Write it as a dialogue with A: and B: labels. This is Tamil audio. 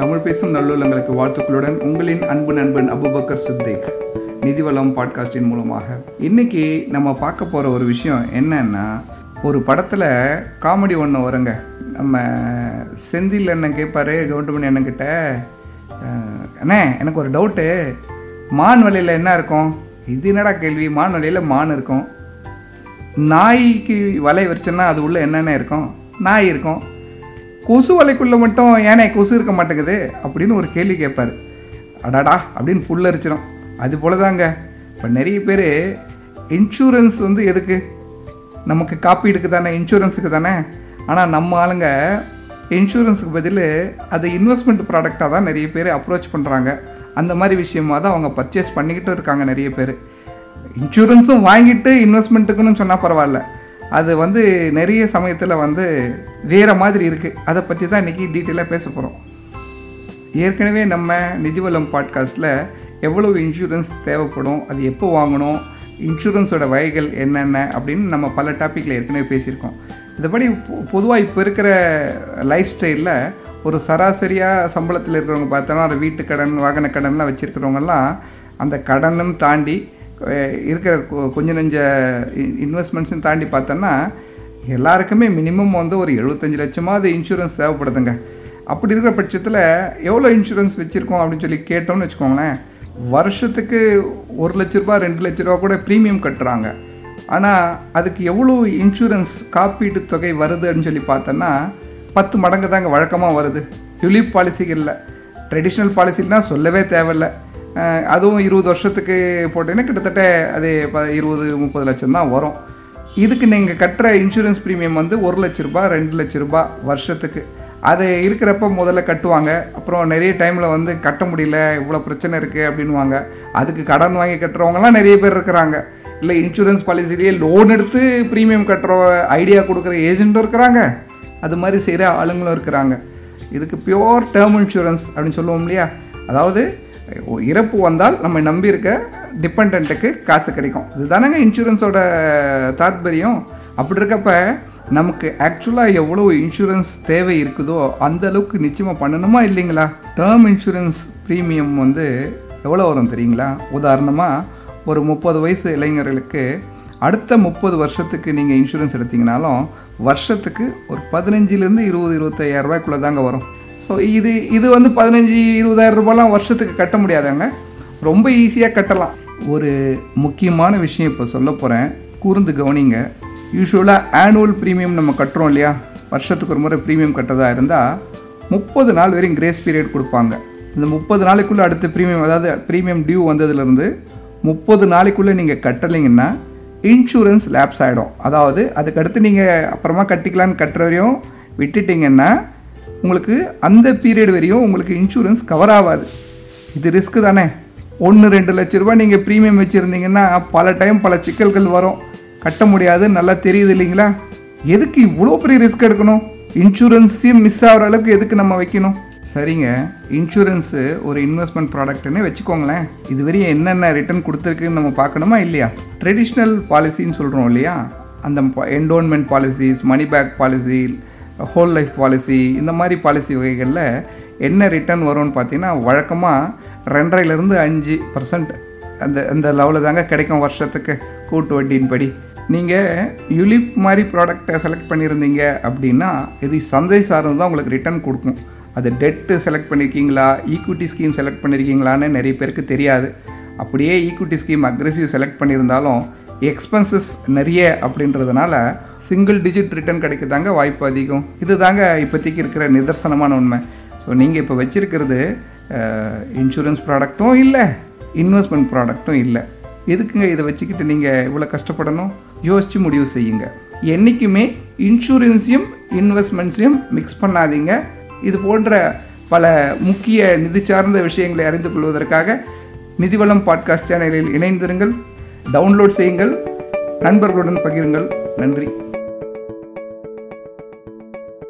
A: தமிழ் பேசும் நல்லுள்ளங்களுக்கு வாழ்த்துக்களுடன் உங்களின் அன்பு நண்பன் அபுபக்கர் சித்திக். நிதிவளம் பாட்காஸ்டின் மூலமாக. இன்னைக்கு நம்ம பார்க்க போகிற ஒரு விஷயம் என்னன்னா ஒரு படத்தில் காமெடி ஒன்று வருங்க. நம்ம செந்தில் அண்ணன் கேட்பாரு கவுண்டமணி அண்ணன்கிட்ட அண்ணே எனக்கு ஒரு டவுட்டு. மான் வலையில் என்ன இருக்கும்? இது என்னடா கேள்வி? மான் வலையில் மான் இருக்கும். நாய்க்கு வலை விரிச்சோன்னா அது உள்ள என்னென்ன இருக்கும்? நாய் இருக்கும். கொசு வலைக்குள்ளே மட்டும் ஏனே கொசு இருக்க மாட்டேங்குது? அப்படின்னு ஒரு கேள்வி கேட்பாரு. அடாடா அப்படின்னு புல்லரிச்சிடும் அது போல தாங்க இப்போ நிறைய பேர் இன்சூரன்ஸ் வந்து எதுக்கு? நமக்கு காப்பீடுக்கு தானே இன்சூரன்ஸுக்கு தானே. ஆனால் நம்ம ஆளுங்க இன்சூரன்ஸுக்கு பதில் அது இன்வெஸ்ட்மெண்ட் ப்ராடக்டாக தான் நிறைய பேர் அப்ரோச் பண்ணுறாங்க அந்த மாதிரி விஷயமா தான் அவங்க பர்ச்சேஸ் பண்ணிக்கிட்டு இருக்காங்க நிறைய பேர். இன்சூரன்ஸும் வாங்கிட்டு இன்வெஸ்ட்மெண்ட்டுக்குன்னு சொன்னால் பரவாயில்ல. அது வந்து நிறைய சமயத்தில் வந்து வேறு மாதிரி இருக்குது அதை பற்றி தான் இன்றைக்கி டீட்டெயிலாக பேச போகிறோம் ஏற்கனவே நம்ம நிதிவளம் பாட்காஸ்ட்டில் எவ்வளவு இன்சூரன்ஸ் தேவைப்படும் அது எப்போ வாங்கணும் இன்சூரன்ஸோட வகைகள் என்னென்ன அப்படின்னு நம்ம பல டாப்பிக்கில் ஏற்கனவே பேசியிருக்கோம். இதுபடி பொதுவாக இப்போ இருக்கிற லைஃப் ஸ்டைலில் ஒரு சராசரியாக சம்பளத்தில் இருக்கிறவங்க பார்த்தோன்னா வீட்டு கடன் வாகன கடன்லாம் வச்சுருக்கிறவங்கலாம் அந்த கடனும் தாண்டி இருக்கிற கொஞ்சம் கொஞ்ச நெஞ்ச இன்வெஸ்ட்மெண்ட்ஸும் தாண்டி பார்த்தோன்னா எல்லாருக்குமே மினிமம் வந்து ஒரு எழுபத்தஞ்சு லட்சமாவது இன்சூரன்ஸ் தேவைப்படுதுங்க. அப்படி இருக்கிற பட்சத்தில் எவ்வளோ இன்சூரன்ஸ் வச்சுருக்கோம் அப்படின்னு சொல்லி கேட்டோம்னு வச்சுக்கோங்களேன் வருஷத்துக்கு ஒரு லட்ச ரூபா ரெண்டு லட்ச ரூபா கூட ப்ரீமியம் கட்டுறாங்க. ஆனால் அதுக்கு எவ்வளோ இன்சூரன்ஸ் காப்பீட்டு தொகை வருது அப்படின்னு சொல்லி பார்த்தோன்னா பத்து மடங்கு தாங்க வழக்கமாக வருது. யுலிப் பாலிசிகளில் ட்ரெடிஷ்னல் பாலிசிலாம் சொல்லவே தேவையில்ல. அதுவும் இருபது வருஷத்துக்கு போட்டீங்கன்னா கிட்டத்தட்ட அது ப இருபது முப்பது லட்சம் தான் வரும். இதுக்கு நீங்கள் கட்டுற இன்சூரன்ஸ் ப்ரீமியம் வந்து ஒரு லட்ச ரூபாய் ரெண்டு லட்ச ரூபா வருஷத்துக்கு. அது இருக்கிறப்ப முதல்ல கட்டுவாங்க. அப்புறம் நிறைய டைமில் வந்து கட்ட முடியல இவ்வளோ பிரச்சனை இருக்குது அப்படின்வாங்க அதுக்கு கடன் வாங்கி கட்டுறவங்கலாம் நிறைய பேர் இருக்கிறாங்க. இல்லை இன்சூரன்ஸ் பாலிசிலேயே லோன் எடுத்து ப்ரீமியம் கட்டுற ஐடியா கொடுக்குற ஏஜெண்ட்டும் இருக்கிறாங்க. அது மாதிரி செய்கிற ஆளுங்களும் இருக்கிறாங்க. இதுக்கு பியோர் டேர்ம் இன்சூரன்ஸ் அப்படின்னு சொல்லுவோம் இல்லையா? அதாவது இறப்பு வந்தால் நம்ம நம்பி இருக்க டிபெண்ட்டுக்கு காசு கிடைக்கும். இதுதானங்க இன்சூரன்ஸோட தாத்பரியம்? அப்படி இருக்கப்ப நமக்கு ஆக்சுவலாக எவ்வளோ இன்சூரன்ஸ் தேவை இருக்குதோ அந்த அளவுக்கு நிச்சயமாக பண்ணணுமா இல்லைங்களா? டேர்ம் இன்சூரன்ஸ் ப்ரீமியம் வந்து எவ்வளோ வரும் தெரியுங்களா? உதாரணமாக ஒரு முப்பது வயசு இளைஞர்களுக்கு அடுத்த முப்பது வருஷத்துக்கு நீங்கள் இன்சூரன்ஸ் எடுத்தீங்கனாலும் வருஷத்துக்கு ஒரு பதினஞ்சுலேருந்து இருபது இருபத்தையாயிரரூபாய்க்குள்ளே தாங்க வரும். ஸோ இது இது வந்து பதினஞ்சு இருபதாயிரம் ரூபாய்லாம் வருஷத்துக்கு கட்ட முடியாதாங்க. ரொம்ப ஈஸியாக கட்டலாம். ஒரு முக்கியமான விஷயம் இப்போ சொல்ல போகிறேன் கூர்ந்து கவனிங்க. யூஸ்வலாக ஆனுவல் ப்ரீமியம் நம்ம கட்டுறோம் இல்லையா? வருஷத்துக்கு ஒரு முறை ப்ரீமியம் கட்டுறதா இருந்தால் முப்பது நாள் வரையும் கிரேஸ் பீரியட் கொடுப்பாங்க. இந்த முப்பது நாளைக்குள்ளே அடுத்த ப்ரீமியம் அதாவது ப்ரீமியம் டியூ வந்ததுலேருந்து முப்பது நாளைக்குள்ளே நீங்கள் கட்டலைங்கன்னா இன்சூரன்ஸ் லேப்ஸ் ஆகிடும் அதாவது அதுக்கடுத்து நீங்கள் அப்புறமா கட்டிக்கலான்னு கட்டுற வரையும் விட்டுட்டிங்கன்னா உங்களுக்கு அந்த பீரியட் வரையும் உங்களுக்கு இன்சூரன்ஸ் கவர் ஆகாது. இது ரிஸ்க் தானே. ஒன்று ரெண்டு லட்ச ரூபா நீங்கள் ப்ரீமியம் வச்சுருந்தீங்கன்னா பல டைம் பல சிக்கல்கள் வரும். கட்ட முடியாது நல்லா தெரியுது இல்லைங்களா? எதுக்கு இவ்வளோ பெரிய ரிஸ்க் எடுக்கணும்? இன்சூரன்ஸையும் மிஸ் ஆகிற அளவுக்கு எதுக்கு நம்ம வைக்கணும்? சரிங்க. இன்சூரன்ஸு ஒரு இன்வெஸ்ட்மெண்ட் ப்ராடக்ட்னு வச்சுக்கோங்களேன். இது வரையும் என்னென்ன ரிட்டர்ன் கொடுத்துருக்குன்னு நம்ம பார்க்கணுமா இல்லையா? ட்ரெடிஷ்னல் பாலிசின்னு சொல்கிறோம் இல்லையா? அந்த endowment policies money back policy whole life policy இந்த மாதிரி பாலிசி வகைகளில் என்ன ரிட்டர்ன் வரும்னு பார்த்தீங்கன்னா வழக்கமாக ரெண்டரைலேருந்து அஞ்சு பர்சன்ட் அந்த அந்த லெவலில் தாங்க கிடைக்கும் வருஷத்துக்கு கூட்டு வட்டியின் படி. நீங்கள் யுலிப் மாதிரி ப்ராடக்டை செலக்ட் பண்ணியிருந்தீங்க அப்படின்னா இது சந்தை சார்ந்து தான் உங்களுக்கு ரிட்டர்ன் கொடுக்கும். அது டெட்டு செலக்ட் பண்ணியிருக்கீங்களா ஈக்விட்டி ஸ்கீம் செலக்ட் பண்ணியிருக்கீங்களான்னு நிறைய பேருக்கு தெரியாது. அப்படியே ஈக்விட்டி ஸ்கீம் அக்ரெசிவ் செலக்ட் பண்ணியிருந்தாலும் எக்ஸ்பென்சஸ் நிறைய அப்படின்றதுனால சிங்கிள் டிஜிட் ரிட்டர்ன் கிடைக்கதாங்க வாய்ப்பு அதிகம். இது தாங்க இப்போதைக்கு இருக்கிற நிதர்சனமான உண்மை. ஸோ நீங்கள் இப்போ வச்சுருக்கிறது இன்சூரன்ஸ் ப்ராடக்ட்டும் இல்லை இன்வெஸ்ட்மெண்ட் ப்ராடக்ட்டும் இல்லை. எதுக்குங்க இதை வச்சுக்கிட்டு நீங்கள் இவ்வளோ கஷ்டப்படணும்? யோசித்து முடிவு செய்யுங்க. என்றைக்குமே இன்சூரன்ஸையும் இன்வெஸ்ட்மெண்ட்ஸையும் மிக்ஸ் பண்ணாதீங்க. இது போன்ற பல முக்கிய நிதி சார்ந்த விஷயங்களை அறிந்து கொள்வதற்காக நிதிவளம் பாட்காஸ்ட் சேனலில் இணைந்திருங்கள். டவுன்லோட் செய்யுங்கள். நண்பர்களுடன் பகிருங்கள். நன்றி.